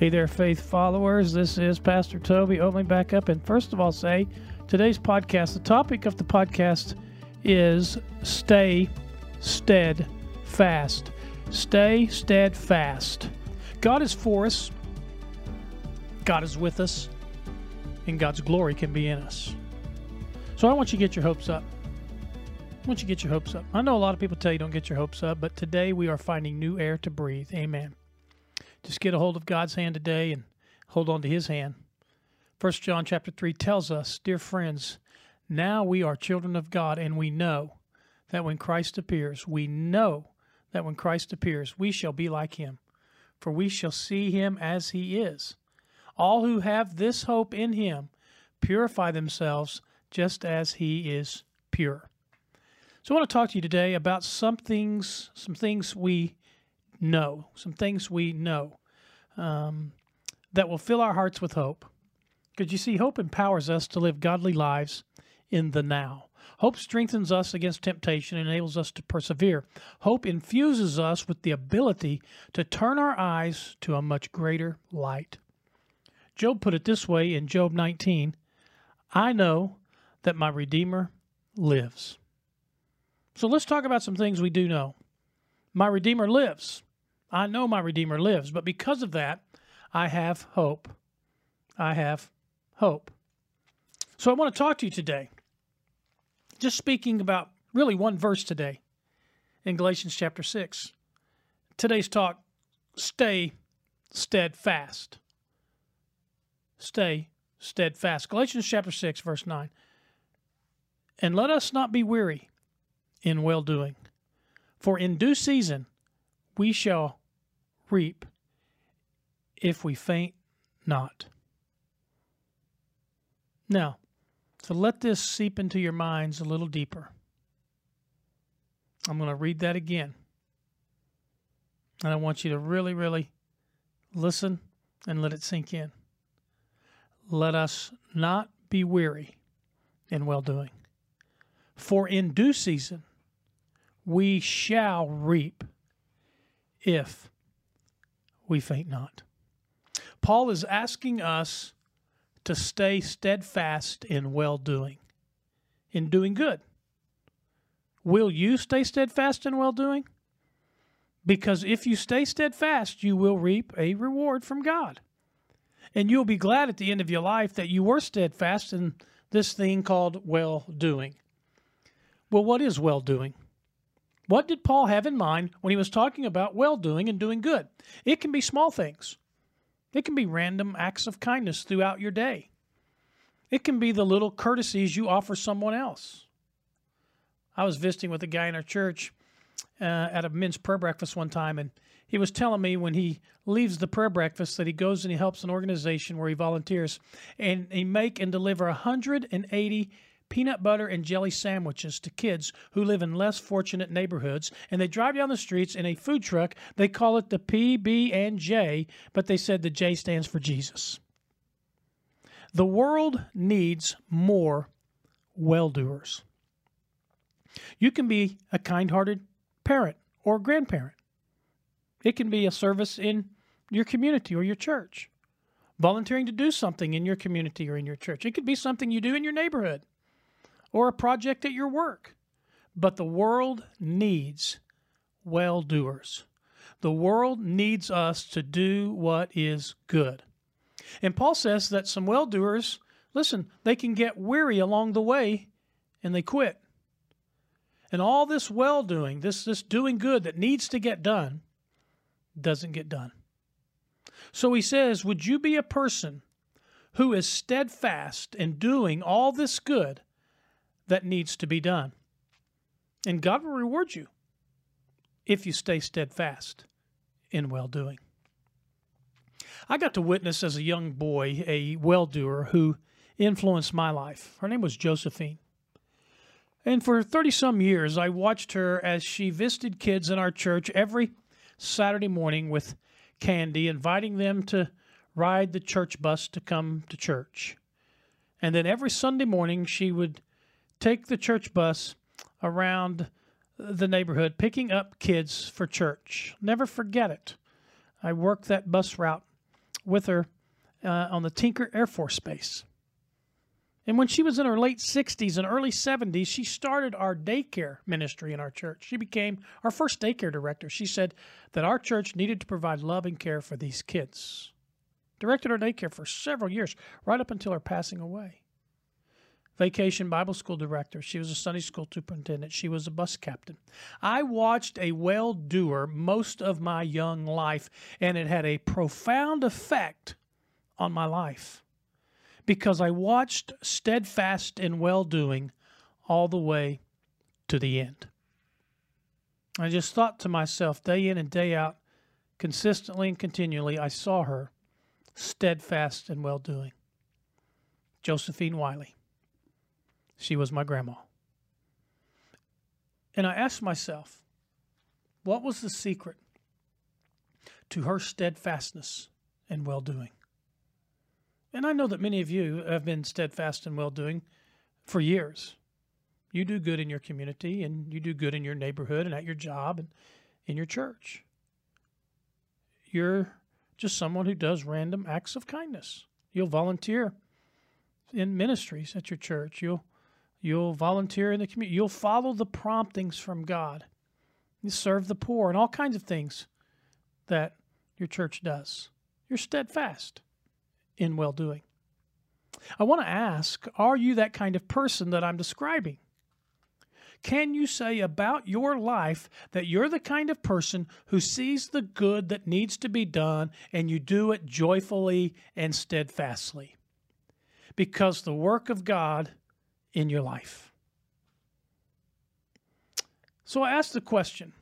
Hey there, faith followers. This is Pastor Toby opening back up. And first of all, say today's podcast, the topic of the podcast is stay steadfast. Stay steadfast. God is for us, God is with us, and God's glory can be in us. So I want you to get your hopes up. I want you to get your hopes up. I know a lot of people tell you don't get your hopes up, but today we are finding new air to breathe. Amen. Just get a hold of God's hand today and hold on to his hand. First John chapter 3 tells us, dear friends, now we are children of God and we know that when Christ appears, we know that when Christ appears, we shall be like him, for we shall see him as he is. All who have this hope in him purify themselves just as he is pure. So I want to talk to you today about some things, some things we know, some things we know um, that will fill our hearts with hope. Because you see, hope empowers us to live godly lives in the now. Hope strengthens us against temptation and enables us to persevere. Hope infuses us with the ability to turn our eyes to a much greater light. Job put it this way in Job 19 I know that my Redeemer lives. So let's talk about some things we do know. My Redeemer lives. I know my Redeemer lives, but because of that, I have hope. I have hope. So I want to talk to you today, just speaking about really one verse today in Galatians chapter 6. Today's talk stay steadfast. Stay steadfast. Galatians chapter 6, verse 9. And let us not be weary in well doing, for in due season we shall reap if we faint not. Now, to let this seep into your minds a little deeper, I'm going to read that again. And I want you to really, really listen and let it sink in. Let us not be weary in well doing, for in due season we shall reap if we faint not. Paul is asking us to stay steadfast in well doing, in doing good. Will you stay steadfast in well doing? Because if you stay steadfast, you will reap a reward from God. And you'll be glad at the end of your life that you were steadfast in this thing called well doing. Well, what is well doing? What did Paul have in mind when he was talking about well doing and doing good? It can be small things, it can be random acts of kindness throughout your day, it can be the little courtesies you offer someone else. I was visiting with a guy in our church uh, at a men's prayer breakfast one time, and he was telling me when he leaves the prayer breakfast that he goes and he helps an organization where he volunteers, and he make and deliver 180 peanut butter and jelly sandwiches to kids who live in less fortunate neighborhoods and they drive down the streets in a food truck. They call it the pb and j but they said the j stands for jesus. The world needs more well-doers. You can be a kind-hearted parent or grandparent. It can be a service in your community or your church. Volunteering to do something in your community or in your church. It could be something you do in your neighborhood or a project at your work. But the world needs well doers. The world needs us to do what is good. And Paul says that some well doers, listen, they can get weary along the way and they quit. And all this well doing, this, this doing good that needs to get done, doesn't get done. So he says, Would you be a person who is steadfast in doing all this good that needs to be done. And God will reward you if you stay steadfast in well doing. I got to witness as a young boy a well doer who influenced my life. Her name was Josephine. And for 30 some years, I watched her as she visited kids in our church every Saturday morning with candy, inviting them to ride the church bus to come to church. And then every Sunday morning, she would take the church bus around the neighborhood picking up kids for church. Never forget it. I worked that bus route with her uh, on the Tinker Air Force Base. And when she was in her late 60s and early 70s, she started our daycare ministry in our church. She became our first daycare director. She said that our church needed to provide love and care for these kids. Directed our daycare for several years, right up until her passing away. Vacation Bible School director. She was a Sunday school superintendent. She was a bus captain. I watched a well doer most of my young life, and it had a profound effect on my life because I watched steadfast and well doing all the way to the end. I just thought to myself, day in and day out, consistently and continually, I saw her steadfast and well doing. Josephine Wiley. She was my grandma. And I asked myself, what was the secret to her steadfastness and well doing? And I know that many of you have been steadfast and well doing for years. You do good in your community and you do good in your neighborhood and at your job and in your church. You're just someone who does random acts of kindness. You'll volunteer in ministries at your church. You'll you'll volunteer in the community. You'll follow the promptings from God. You serve the poor and all kinds of things that your church does. You're steadfast in well doing. I want to ask are you that kind of person that I'm describing? Can you say about your life that you're the kind of person who sees the good that needs to be done and you do it joyfully and steadfastly? Because the work of God in your life. So I asked the question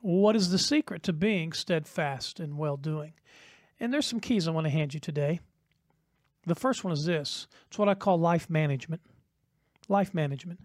what is the secret to being steadfast and well doing? And there's some keys I want to hand you today. The first one is this it's what I call life management. Life management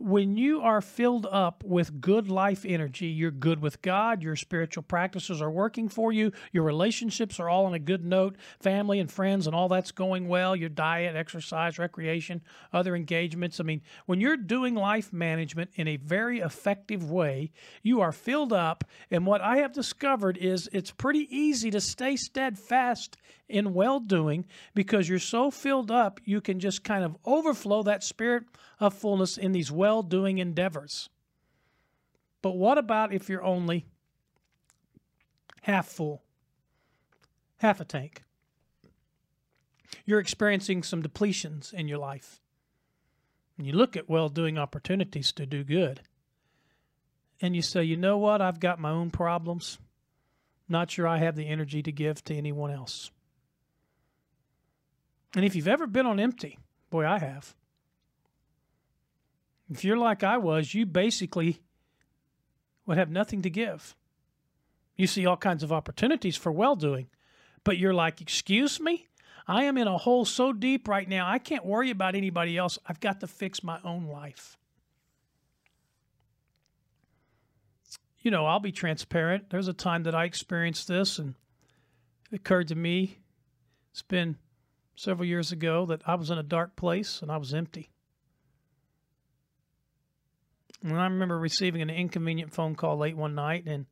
when you are filled up with good life energy, you're good with God, your spiritual practices are working for you, your relationships are all on a good note, family and friends and all that's going well, your diet, exercise, recreation, other engagements. I mean, when you're doing life management in a very effective way, you are filled up. And what I have discovered is it's pretty easy to stay steadfast in well doing because you're so filled up, you can just kind of overflow that spirit of fullness in these well doing endeavors. But what about if you're only half full, half a tank? You're experiencing some depletions in your life. And you look at well doing opportunities to do good. And you say, you know what? I've got my own problems. Not sure I have the energy to give to anyone else. And if you've ever been on empty, boy, I have. If you're like I was, you basically would have nothing to give. You see all kinds of opportunities for well doing, but you're like, excuse me? I am in a hole so deep right now, I can't worry about anybody else. I've got to fix my own life. You know, I'll be transparent. There's a time that I experienced this, and it occurred to me. It's been several years ago that I was in a dark place and I was empty. And I remember receiving an inconvenient phone call late one night, and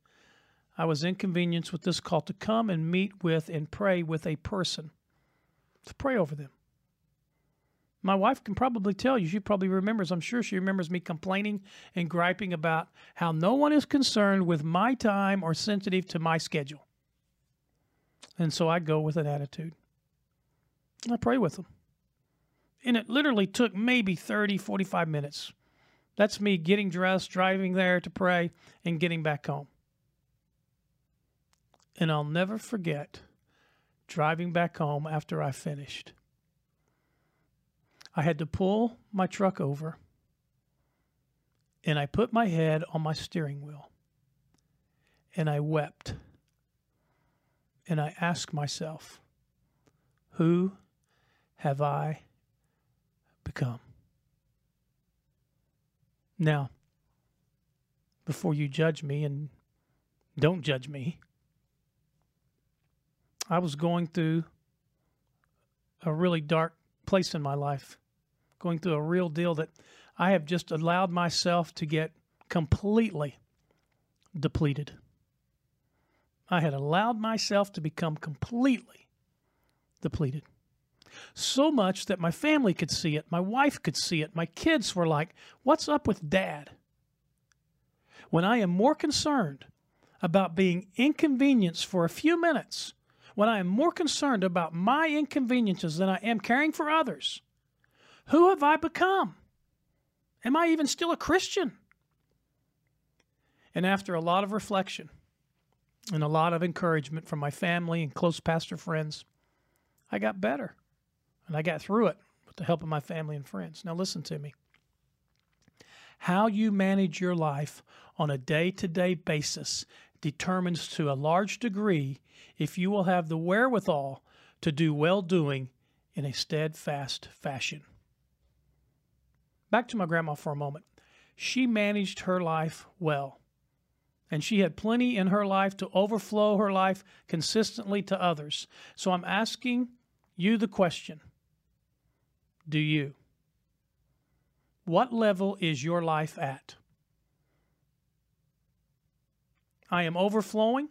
I was inconvenienced with this call to come and meet with and pray with a person, to pray over them. My wife can probably tell you, she probably remembers, I'm sure she remembers me complaining and griping about how no one is concerned with my time or sensitive to my schedule. And so I go with an attitude. I pray with them. And it literally took maybe 30, 45 minutes. That's me getting dressed, driving there to pray, and getting back home. And I'll never forget driving back home after I finished. I had to pull my truck over, and I put my head on my steering wheel, and I wept. And I asked myself, Who have I become? Now, before you judge me, and don't judge me, I was going through a really dark place in my life, going through a real deal that I have just allowed myself to get completely depleted. I had allowed myself to become completely depleted. So much that my family could see it, my wife could see it, my kids were like, What's up with dad? When I am more concerned about being inconvenienced for a few minutes, when I am more concerned about my inconveniences than I am caring for others, who have I become? Am I even still a Christian? And after a lot of reflection and a lot of encouragement from my family and close pastor friends, I got better and I got through it with the help of my family and friends. Now, listen to me. How you manage your life on a day to day basis determines to a large degree if you will have the wherewithal to do well doing in a steadfast fashion. Back to my grandma for a moment. She managed her life well, and she had plenty in her life to overflow her life consistently to others. So I'm asking you the question Do you? What level is your life at? I am overflowing.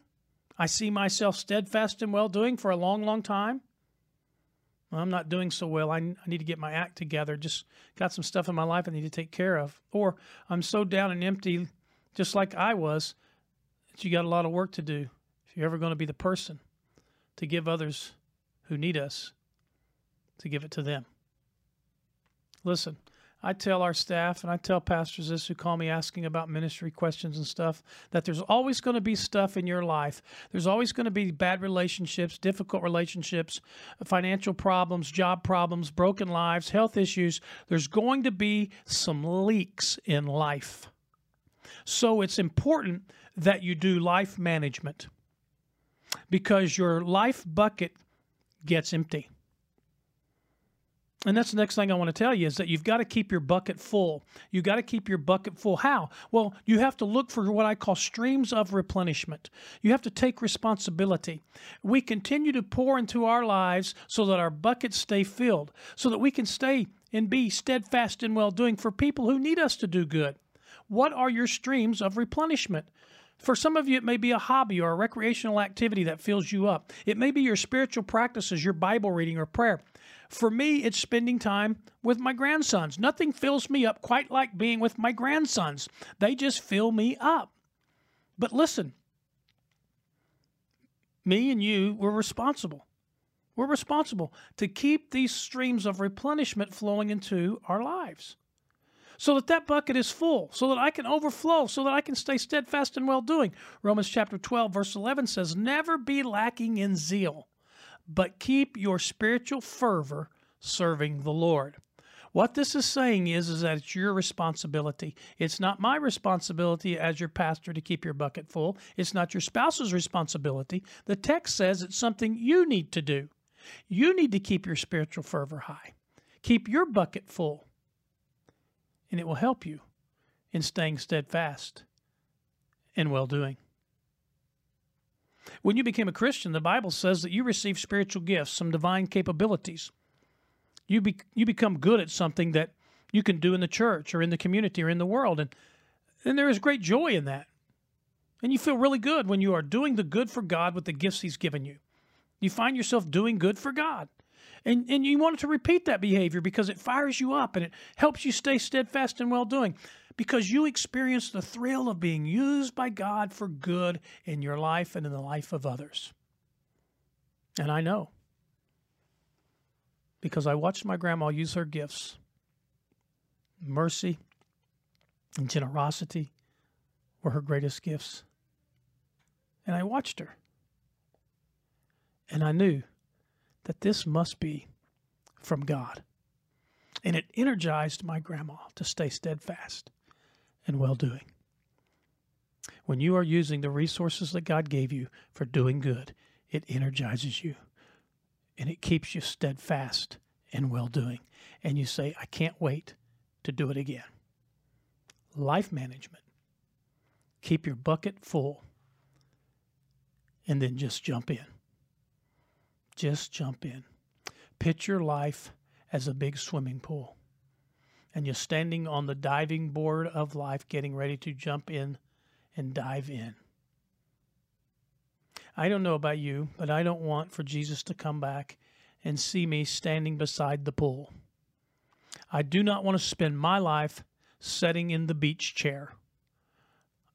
I see myself steadfast and well doing for a long, long time. I'm not doing so well. I, I need to get my act together. Just got some stuff in my life I need to take care of. Or I'm so down and empty, just like I was, that you got a lot of work to do if you're ever going to be the person to give others who need us to give it to them. Listen, I tell our staff and I tell pastors this who call me asking about ministry questions and stuff that there's always going to be stuff in your life. There's always going to be bad relationships, difficult relationships, financial problems, job problems, broken lives, health issues. There's going to be some leaks in life. So it's important that you do life management because your life bucket gets empty. And that's the next thing I want to tell you is that you've got to keep your bucket full. You've got to keep your bucket full. How? Well, you have to look for what I call streams of replenishment. You have to take responsibility. We continue to pour into our lives so that our buckets stay filled, so that we can stay and be steadfast in well doing for people who need us to do good. What are your streams of replenishment? For some of you, it may be a hobby or a recreational activity that fills you up. It may be your spiritual practices, your Bible reading or prayer. For me, it's spending time with my grandsons. Nothing fills me up quite like being with my grandsons, they just fill me up. But listen, me and you, we're responsible. We're responsible to keep these streams of replenishment flowing into our lives so that that bucket is full, so that I can overflow, so that I can stay steadfast and well doing. Romans chapter 12, verse 11 says, Never be lacking in zeal, but keep your spiritual fervor serving the Lord. What this is saying is, is that it's your responsibility. It's not my responsibility as your pastor to keep your bucket full. It's not your spouse's responsibility. The text says it's something you need to do. You need to keep your spiritual fervor high. Keep your bucket full and it will help you in staying steadfast and well doing. When you became a Christian, the Bible says that you receive spiritual gifts, some divine capabilities. You, be, you become good at something that you can do in the church or in the community or in the world. And, and there is great joy in that. And you feel really good when you are doing the good for God with the gifts He's given you. You find yourself doing good for God. And, and you want to repeat that behavior because it fires you up and it helps you stay steadfast and well doing because you experience the thrill of being used by God for good in your life and in the life of others. And I know because I watched my grandma use her gifts. Mercy and generosity were her greatest gifts. And I watched her. And I knew that this must be from God. And it energized my grandma to stay steadfast and well doing. When you are using the resources that God gave you for doing good, it energizes you and it keeps you steadfast and well doing. And you say, I can't wait to do it again. Life management. Keep your bucket full and then just jump in. Just jump in. Picture life as a big swimming pool. And you're standing on the diving board of life, getting ready to jump in and dive in. I don't know about you, but I don't want for Jesus to come back and see me standing beside the pool. I do not want to spend my life sitting in the beach chair.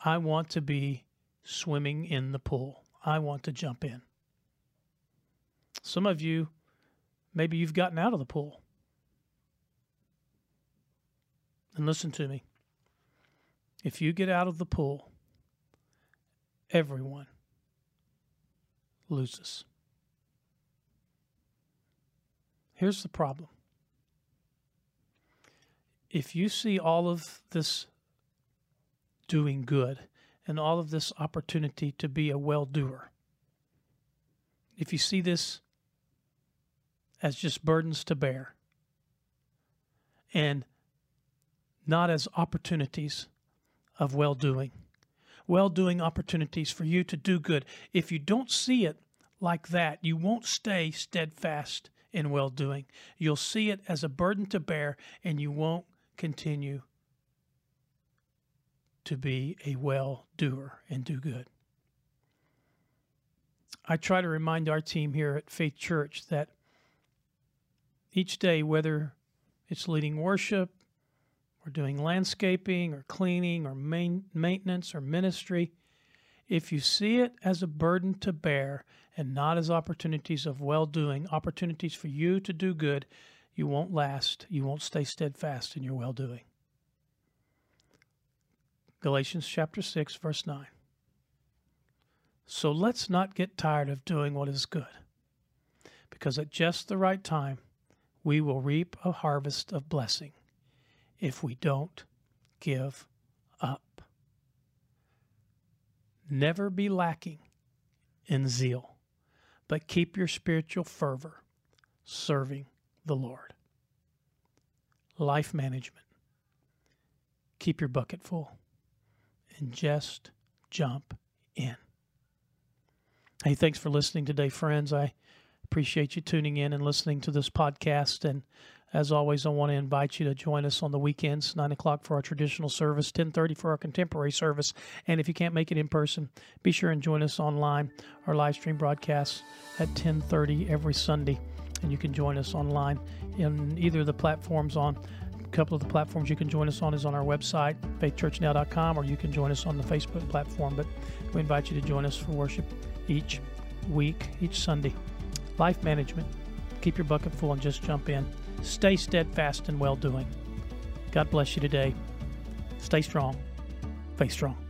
I want to be swimming in the pool. I want to jump in. Some of you, maybe you've gotten out of the pool. And listen to me. If you get out of the pool, everyone loses. Here's the problem. If you see all of this doing good and all of this opportunity to be a well doer, if you see this as just burdens to bear and not as opportunities of well doing, well doing opportunities for you to do good. If you don't see it like that, you won't stay steadfast in well doing. You'll see it as a burden to bear, and you won't continue to be a well doer and do good. I try to remind our team here at Faith Church that each day, whether it's leading worship, or doing landscaping, or cleaning, or main, maintenance, or ministry, if you see it as a burden to bear and not as opportunities of well doing, opportunities for you to do good, you won't last. You won't stay steadfast in your well doing. Galatians chapter 6, verse 9. So let's not get tired of doing what is good, because at just the right time, we will reap a harvest of blessing if we don't give up. Never be lacking in zeal, but keep your spiritual fervor serving the Lord. Life management. Keep your bucket full and just jump in. Hey, thanks for listening today, friends. I appreciate you tuning in and listening to this podcast. And as always, I want to invite you to join us on the weekends, nine o'clock for our traditional service, ten thirty for our contemporary service. And if you can't make it in person, be sure and join us online. Our live stream broadcasts at ten thirty every Sunday. And you can join us online in either of the platforms on a couple of the platforms you can join us on is on our website faithchurchnow.com or you can join us on the facebook platform. But we invite you to join us for worship each week each sunday. Life management. Keep your bucket full and just jump in stay steadfast and well doing god bless you today. Stay strong. Faith strong